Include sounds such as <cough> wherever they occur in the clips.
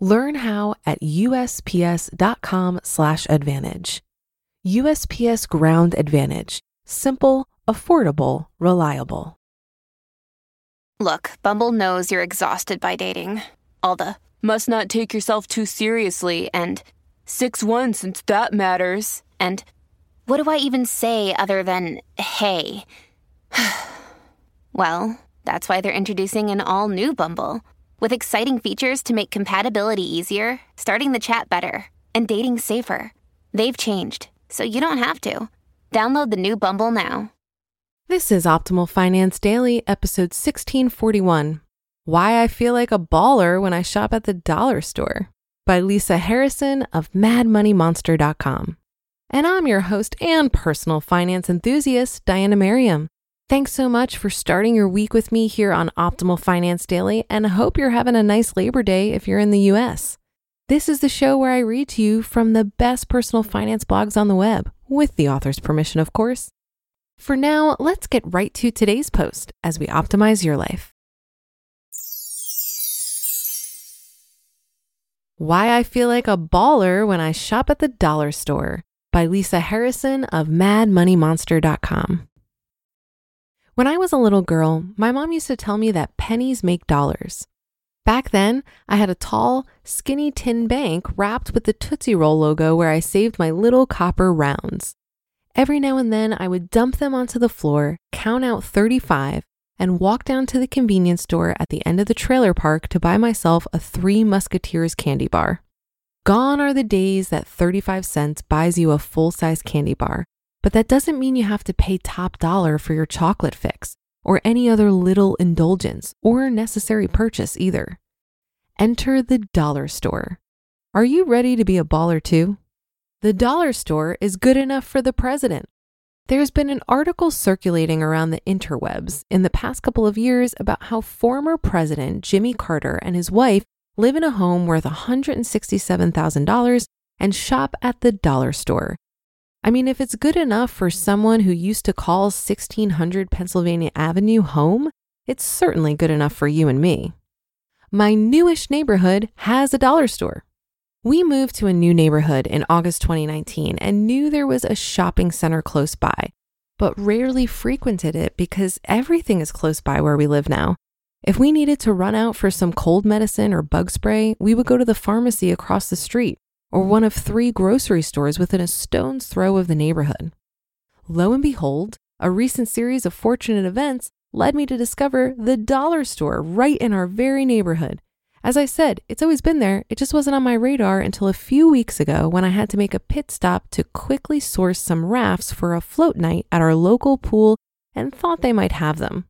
Learn how at usps.com/advantage. USPS Ground Advantage: simple, affordable, reliable. Look, Bumble knows you're exhausted by dating. All the must not take yourself too seriously and 6-1 since that matters. And what do I even say other than hey? <sighs> well, that's why they're introducing an all new Bumble with exciting features to make compatibility easier, starting the chat better, and dating safer. They've changed, so you don't have to. Download the new Bumble now. This is Optimal Finance Daily, episode 1641 Why I Feel Like a Baller When I Shop at the Dollar Store by Lisa Harrison of MadMoneyMonster.com. And I'm your host and personal finance enthusiast, Diana Merriam. Thanks so much for starting your week with me here on Optimal Finance Daily, and I hope you're having a nice Labor Day if you're in the US. This is the show where I read to you from the best personal finance blogs on the web, with the author's permission, of course. For now, let's get right to today's post as we optimize your life. Why I Feel Like a Baller When I Shop at the Dollar Store by Lisa Harrison of MadMoneyMonster.com. When I was a little girl, my mom used to tell me that pennies make dollars. Back then, I had a tall, skinny tin bank wrapped with the Tootsie Roll logo where I saved my little copper rounds. Every now and then, I would dump them onto the floor, count out 35, and walk down to the convenience store at the end of the trailer park to buy myself a Three Musketeers candy bar. Gone are the days that 35 cents buys you a full size candy bar, but that doesn't mean you have to pay top dollar for your chocolate fix or any other little indulgence or necessary purchase either. Enter the dollar store. Are you ready to be a baller too? The dollar store is good enough for the president. There's been an article circulating around the interwebs in the past couple of years about how former President Jimmy Carter and his wife live in a home worth $167,000 and shop at the dollar store I mean, if it's good enough for someone who used to call 1600 Pennsylvania Avenue home, it's certainly good enough for you and me. My newish neighborhood has a dollar store. We moved to a new neighborhood in August 2019 and knew there was a shopping center close by, but rarely frequented it because everything is close by where we live now. If we needed to run out for some cold medicine or bug spray, we would go to the pharmacy across the street or one of three grocery stores within a stone's throw of the neighborhood. Lo and behold, a recent series of fortunate events led me to discover the dollar store right in our very neighborhood. As I said, it's always been there, it just wasn't on my radar until a few weeks ago when I had to make a pit stop to quickly source some rafts for a float night at our local pool and thought they might have them.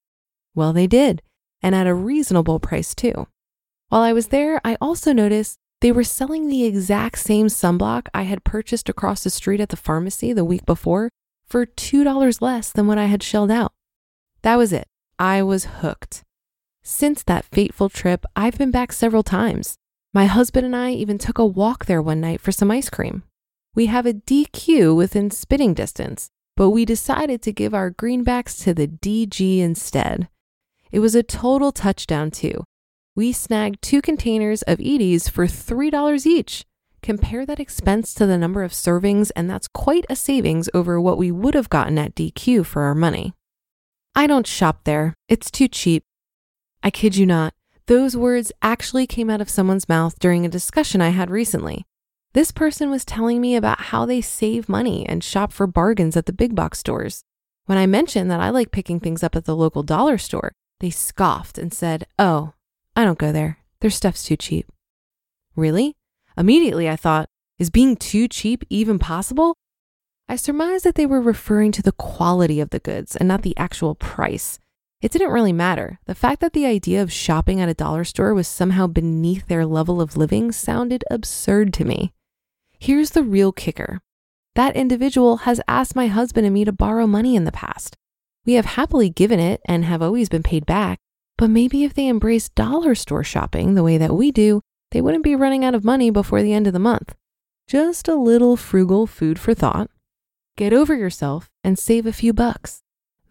Well, they did, and at a reasonable price too. While I was there, I also noticed they were selling the exact same sunblock I had purchased across the street at the pharmacy the week before for $2 less than what I had shelled out. That was it. I was hooked. Since that fateful trip, I've been back several times. My husband and I even took a walk there one night for some ice cream. We have a DQ within spitting distance, but we decided to give our greenbacks to the DG instead. It was a total touchdown, too, we snagged two containers of Edy's for $3 each. Compare that expense to the number of servings, and that's quite a savings over what we would have gotten at DQ for our money. I don't shop there, it's too cheap. I kid you not, those words actually came out of someone's mouth during a discussion I had recently. This person was telling me about how they save money and shop for bargains at the big box stores. When I mentioned that I like picking things up at the local dollar store, they scoffed and said, Oh, I don't go there. Their stuff's too cheap. Really? Immediately I thought, is being too cheap even possible? I surmised that they were referring to the quality of the goods and not the actual price. It didn't really matter. The fact that the idea of shopping at a dollar store was somehow beneath their level of living sounded absurd to me. Here's the real kicker that individual has asked my husband and me to borrow money in the past. We have happily given it and have always been paid back, but maybe if they embraced dollar store shopping the way that we do, they wouldn't be running out of money before the end of the month. Just a little frugal food for thought. Get over yourself and save a few bucks.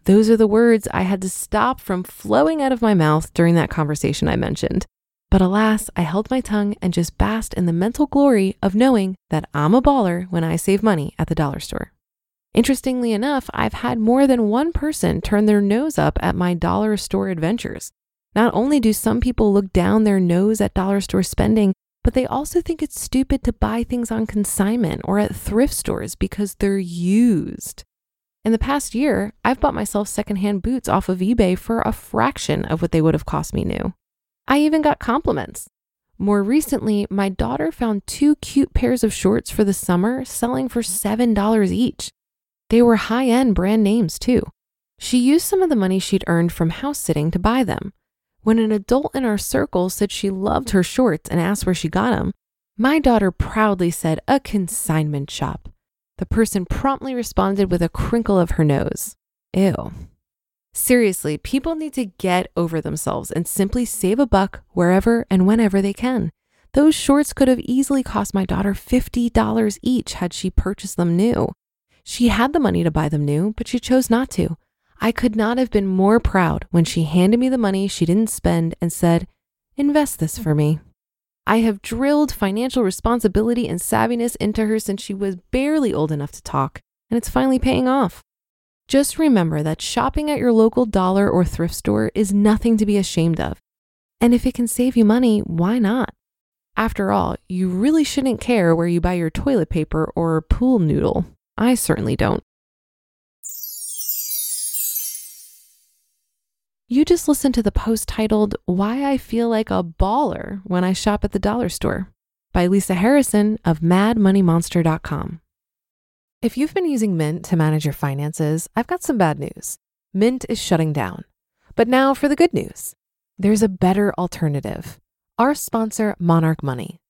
Those are the words I had to stop from flowing out of my mouth during that conversation I mentioned. But alas, I held my tongue and just basked in the mental glory of knowing that I'm a baller when I save money at the dollar store. Interestingly enough, I've had more than one person turn their nose up at my dollar store adventures. Not only do some people look down their nose at dollar store spending, but they also think it's stupid to buy things on consignment or at thrift stores because they're used. In the past year, I've bought myself secondhand boots off of eBay for a fraction of what they would have cost me new. I even got compliments. More recently, my daughter found two cute pairs of shorts for the summer selling for $7 each. They were high end brand names too. She used some of the money she'd earned from house sitting to buy them. When an adult in our circle said she loved her shorts and asked where she got them, my daughter proudly said a consignment shop. The person promptly responded with a crinkle of her nose. Ew. Seriously, people need to get over themselves and simply save a buck wherever and whenever they can. Those shorts could have easily cost my daughter $50 each had she purchased them new. She had the money to buy them new, but she chose not to. I could not have been more proud when she handed me the money she didn't spend and said, Invest this for me. I have drilled financial responsibility and savviness into her since she was barely old enough to talk, and it's finally paying off. Just remember that shopping at your local dollar or thrift store is nothing to be ashamed of. And if it can save you money, why not? After all, you really shouldn't care where you buy your toilet paper or pool noodle. I certainly don't. You just listened to the post titled Why I Feel Like a Baller When I Shop at the Dollar Store by Lisa Harrison of MadMoneyMonster.com. If you've been using Mint to manage your finances, I've got some bad news. Mint is shutting down. But now for the good news there's a better alternative. Our sponsor, Monarch Money.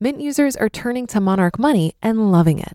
Mint users are turning to Monarch Money and loving it.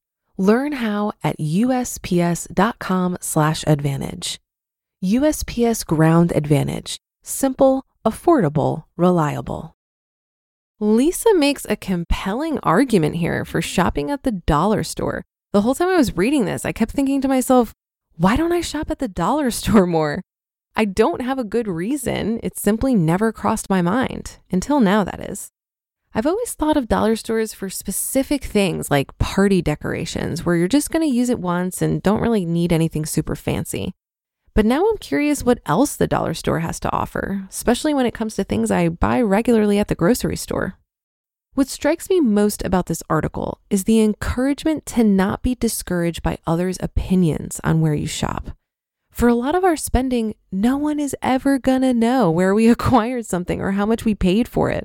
Learn how at USPS.com/advantage. USPS Ground Advantage. Simple, affordable, reliable. Lisa makes a compelling argument here for shopping at the dollar store. The whole time I was reading this, I kept thinking to myself, why don't I shop at the dollar <laughs> store more? I don't have a good reason. It simply never crossed my mind. Until now, that is. I've always thought of dollar stores for specific things like party decorations, where you're just going to use it once and don't really need anything super fancy. But now I'm curious what else the dollar store has to offer, especially when it comes to things I buy regularly at the grocery store. What strikes me most about this article is the encouragement to not be discouraged by others' opinions on where you shop. For a lot of our spending, no one is ever gonna know where we <laughs> acquired something or how much we paid for it.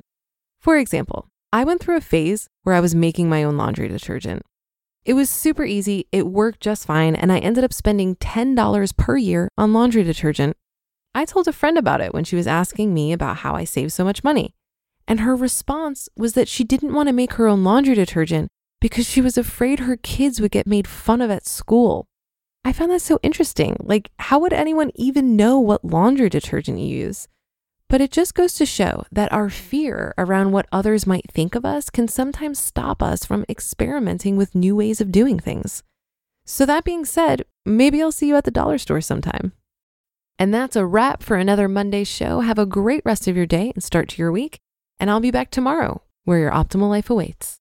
For example, I went through a phase where I was making my own laundry detergent. It was super easy, it worked just fine, and I ended up spending $10 per year on laundry detergent. I told a friend about it when she was asking me about how I save so much money. And her response was that she didn't want to make her own laundry detergent because she was afraid her kids would get made fun of at school. I found that so interesting. Like, how would anyone even know what laundry detergent you use? But it just goes to show that our fear around what others might think of us can sometimes stop us from experimenting with new ways of doing things. So, that being said, maybe I'll see you at the dollar store sometime. And that's a wrap for another Monday show. Have a great rest of your day and start to your week. And I'll be back tomorrow where your optimal life awaits.